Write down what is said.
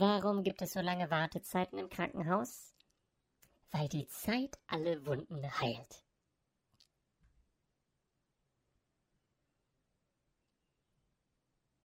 Warum gibt es so lange Wartezeiten im Krankenhaus? Weil die Zeit alle Wunden heilt.